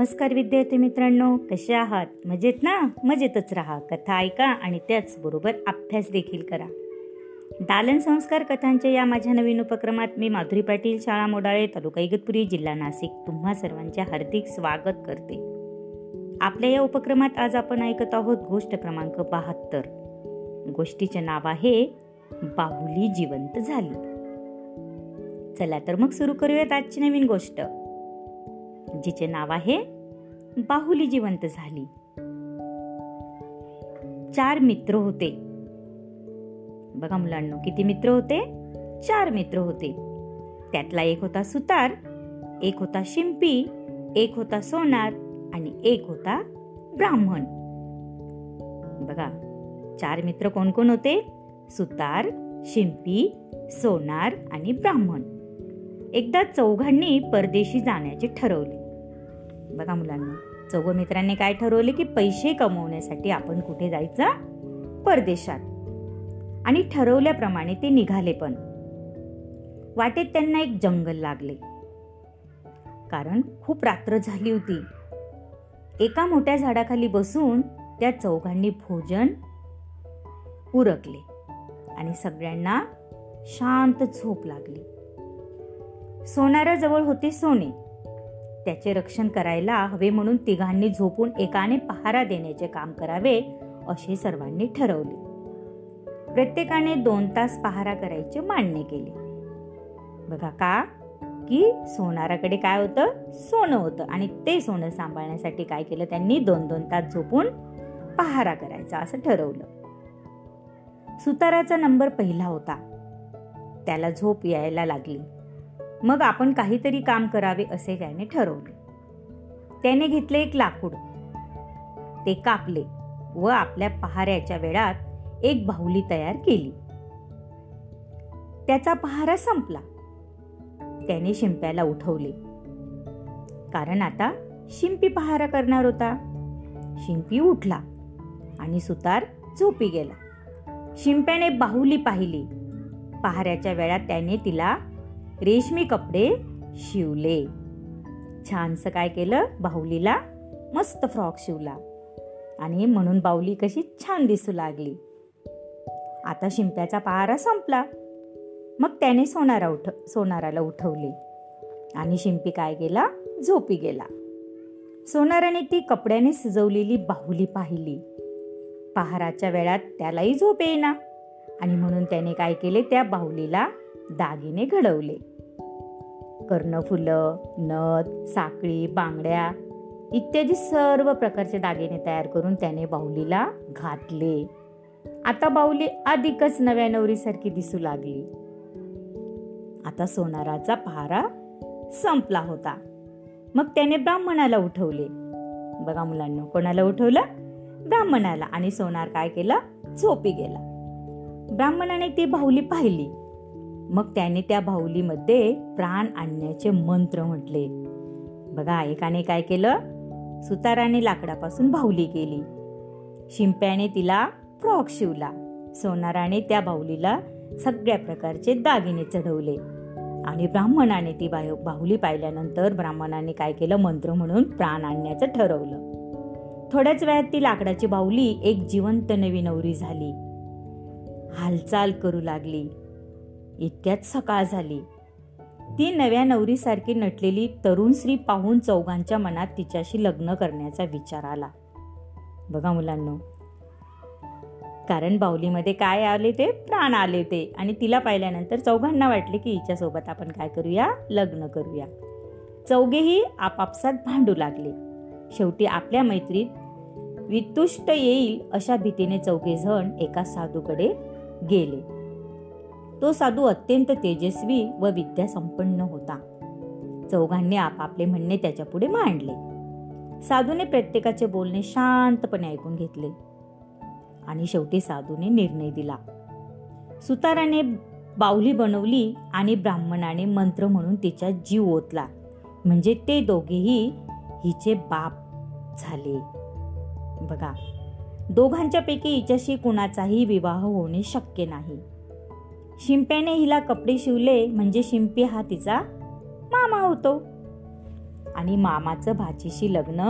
नमस्कार विद्यार्थी मित्रांनो कसे आहात? मजेत ना? मजेतच राहा. कथा ऐका आणि त्याचबरोबर अभ्यास देखील करा. दालन संस्कार कथांच्या या माझ्या नवीन उपक्रमात मी माधुरी पाटील शाळा मोडाळे तालुका इगतपुरी जिल्हा नाशिक तुम्हा सर्वांचे हार्दिक स्वागत करते. आपल्या या उपक्रमात आज आपण ऐकत आहोत गोष्ट क्रमांक बहात्तर. गोष्टीचे नाव आहे बाहुली जिवंत झाली. चला तर मग सुरू करूयात आजची नवीन गोष्ट. जिचे नाव आहे बाहुली जिवंत झाली. चार मित्र होते. बघा मुलांना किती मित्र होते? चार मित्र होते. त्यातला एक होता सुतार एक होता शिंपी एक होता सोनार आणि एक होता ब्राह्मण. बघा चार मित्र कोण कोण होते? सुतार शिंपी सोनार आणि ब्राह्मण. एकदा चौघांनी परदेशी जाण्याचे ठरवले. बघा मुलांना चौघ मित्रांनी काय ठरवले की पैसे कमवण्यासाठी आपण कुठे जायचं? परदेशात. आणि ठरवल्याप्रमाणे ते निघाले पण. वाटेत त्यांना एक जंगल लागले. कारण खूप रात्र झाली होती. एका मोठ्या झाडाखाली बसून त्या चौघांनी भोजन उरकले आणि सगळ्यांना शांत झोप लागली. सोनाराजवळ होते सोने. त्याचे रक्षण करायला हवे म्हणून तिघांनी झोपून एकाने पहारा देण्याचे काम करावे असे सर्वांनी ठरवले. प्रत्येकाने दोन तास पहारा करायचे मान्य केले. बघा का की सोनाराकडे काय होतं? सोनं होतं. आणि ते सोनं सांभाळण्यासाठी काय केलं त्यांनी? दोन दोन तास झोपून पहारा करायचा असं ठरवलं. सुताराचा नंबर पहिला होता. त्याला झोप यायला लागली. मग आपण काहीतरी काम करावे असे त्याने ठरवले. त्याने घेतले एक लाकूड. ते कापले व आपल्या पहाऱ्याच्या वेळात एक बाहुली तयार केली. त्याचा पहारा संपला. त्याने शिंप्याला उठवले. कारण आता शिंपी पहारा करणार होता. शिंपी उठला आणि सुतार झोपी गेला. शिंप्याने बाहुली पाहिली. पहाऱ्याच्या वेळात त्याने तिला रेशमी कपडे शिवले. छानस काय केलं? बाहुलीला मस्त फ्रॉक शिवला. आणि म्हणून बाहुली कशी छान दिसू लागली. आता शिंप्याचा पहारा संपला. मग त्याने सोनारा उठ सोनाराला उठवले. आणि शिंपी काय गेला झोपी गेला. सोनाराने ती कपड्याने सजवलेली बाहुली पाहिली. पहाराच्या वेळात त्यालाही झोप येईना. आणि म्हणून त्याने काय केले? त्या बाहुलीला दागिने घडवले. कर्णफुलं नथ साखळी बांगड्या इत्यादी सर्व प्रकारचे दागिने तयार करून त्याने बाहुलीला घातले. आता बाहुली अधिकच नव्या नवरीसारखी दिसू लागली. आता सोनाराचा पहारा संपला होता. मग त्याने ब्राह्मणाला उठवले. बघा मुलांना कोणाला उठवलं? ब्राह्मणाला. आणि सोनार काय केलं? झोपी गेला. ब्राह्मणाने ती बाहुली पाहिली. मग त्याने त्या बाहुलीमध्ये प्राण आणण्याचे मंत्र म्हटले. बघा एकाने काय केलं? सुताराने लाकडापासून बाहुली केली. शिंप्याने तिला फ्रॉक शिवला. सोनाराने त्या बाहुलीला सगळ्या प्रकारचे दागिने चढवले. आणि ब्राह्मणाने ती बाहुली पाहिल्यानंतर ब्राह्मणाने काय केलं? मंत्र म्हणून प्राण आणण्याचं ठरवलं. थोड्याच वेळात ती लाकडाची बाहुली एक जिवंत नवी नवरी झाली. हालचाल करू लागली. इतक्यात सकाळ झाली. ती नव्या नवरीसारखी नटलेली तरुण स्त्री पाहून चौघांच्या मनात तिच्याशी लग्न करण्याचा विचार आला. बघा मुलांनो कारण बाहुलीमध्ये काय आले ते? प्राण आले ते. आणि तिला पाहिल्यानंतर चौघांना वाटले की हिच्यासोबत आपण काय करूया? लग्न करूया. चौघेही आपापसात भांडू लागले. शेवटी आपल्या मैत्रीत वितुष्ट येईल अशा भीतीने चौघेजण एका साधूकडे गेले. तो साधू अत्यंत तेजस्वी व विद्यासंपन्न होता. चौघांनी आपापले म्हणणे त्याच्या पुढे मांडले. साधूने प्रत्येकाचे बोलणे शांतपणे ऐकून घेतले. आणि शेवटी साधूने निर्णय दिला. सुताराने बावली बनवली आणि ब्राह्मणाने मंत्र म्हणून तिचा जीव ओतला. म्हणजे ते दोघेही हिचे बाप झाले. बघा दोघांच्या पैकी हिच्याशी कुणाचाही विवाह होणे शक्य नाही. शिंप्याने हिला कपडे शिवले म्हणजे शिंपी हा तिचा मामा होतो. आणि मामाचं भाचीशी लग्न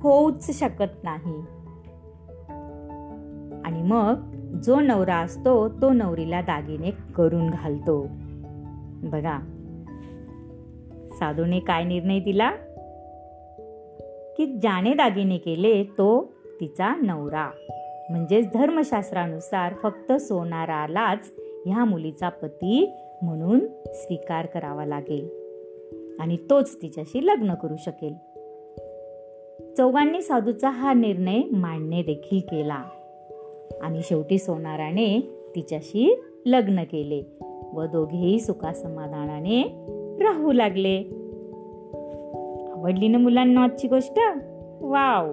होऊच शकत नाही. आणि मग जो नवरा असतो तो नवरीला दागिने करून घालतो. बघा. साधूने काय निर्णय दिला? की ज्याने दागिने केले तो तिचा नवरा. म्हणजेच धर्मशास्त्रानुसार फक्त सोनारालाच ह्या मुलीचा पती म्हणून स्वीकार करावा लागेल. आणि तोच तिच्याशी लग्न करू शकेल. चौघांनी साधूचा हा निर्णय मांडणे देखील केला. आणि शेवटी सोनाराने तिच्याशी लग्न केले व दोघेही सुखासमाधानाने राहू लागले. आवडली ना मुलांना आजची गोष्ट? वाव!